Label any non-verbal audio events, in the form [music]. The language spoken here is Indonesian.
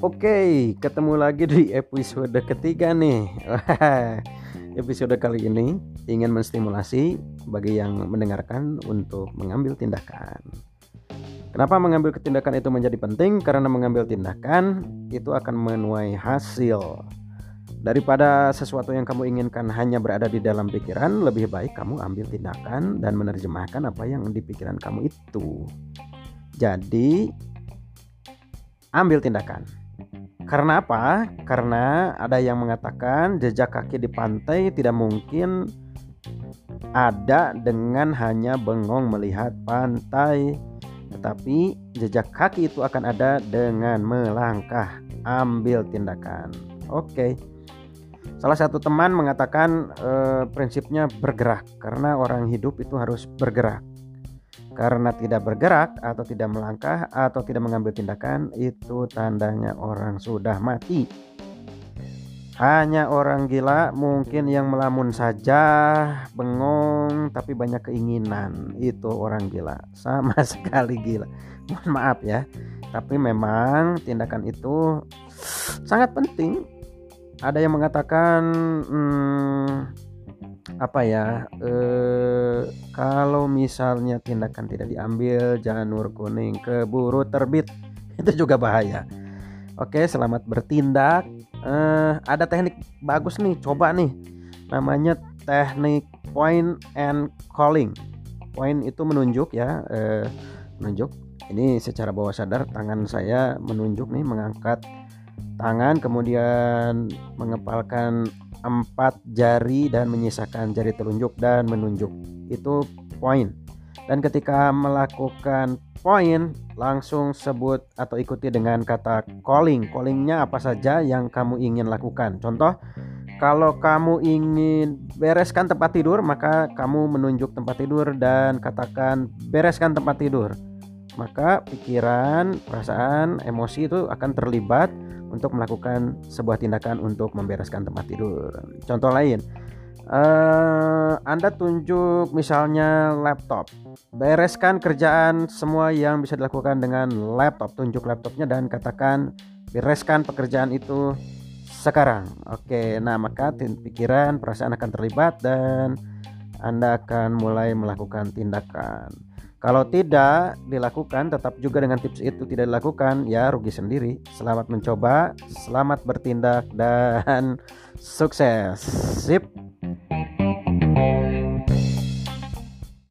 Oke, ketemu lagi di episode ketiga nih. episode kali ini ingin menstimulasi bagi yang mendengarkan untuk mengambil tindakan. Kenapa mengambil tindakan itu menjadi penting? Karena mengambil tindakan itu akan menuai hasil. Daripada sesuatu yang kamu inginkan hanya berada di dalam pikiran, lebih baik kamu ambil tindakan dan menerjemahkan apa yang di pikiran kamu itu. Jadi, ambil tindakan. Karena apa? Karena ada yang mengatakan jejak kaki di pantai tidak mungkin ada dengan hanya bengong melihat pantai. Tetapi jejak kaki itu akan ada dengan melangkah, ambil tindakan. Oke. Salah satu teman mengatakan e, prinsipnya bergerak karena orang hidup itu harus bergerak. Karena tidak bergerak atau tidak melangkah atau tidak mengambil tindakan itu tandanya orang sudah mati. Hanya orang gila mungkin yang melamun saja, bengong tapi banyak keinginan. Itu orang gila, sama [laughs] sekali gila. Mohon maaf ya. Tapi memang tindakan itu sangat penting. Ada yang mengatakan hmm, apa ya eh, kalau misalnya tindakan tidak diambil janur kuning keburu terbit. [laughs] Itu juga bahaya. Oke selamat bertindak. Eh, ada teknik bagus nih coba nih. Namanya teknik point and calling. Point itu menunjuk ya eh, menunjuk. Ini secara bawah sadar tangan saya menunjuk nih mengangkat tangan kemudian mengepalkan empat jari dan menyisakan jari telunjuk dan menunjuk. Itu poin. Dan ketika melakukan poin langsung sebut atau ikuti dengan kata calling. Callingnya apa saja yang kamu ingin lakukan? Contoh kalau kamu ingin bereskan tempat tidur maka kamu menunjuk tempat tidur dan katakan bereskan tempat tidur maka pikiran perasaan emosi itu akan terlibat untuk melakukan sebuah tindakan untuk membereskan tempat tidur. Contoh lain, uh, Anda tunjuk misalnya laptop, bereskan kerjaan semua yang bisa dilakukan dengan laptop, tunjuk laptopnya dan katakan bereskan pekerjaan itu sekarang. Oke, nah maka pikiran, perasaan akan terlibat dan Anda akan mulai melakukan tindakan. Kalau tidak dilakukan, tetap juga dengan tips itu tidak dilakukan, ya rugi sendiri. Selamat mencoba, selamat bertindak, dan sukses. Sip.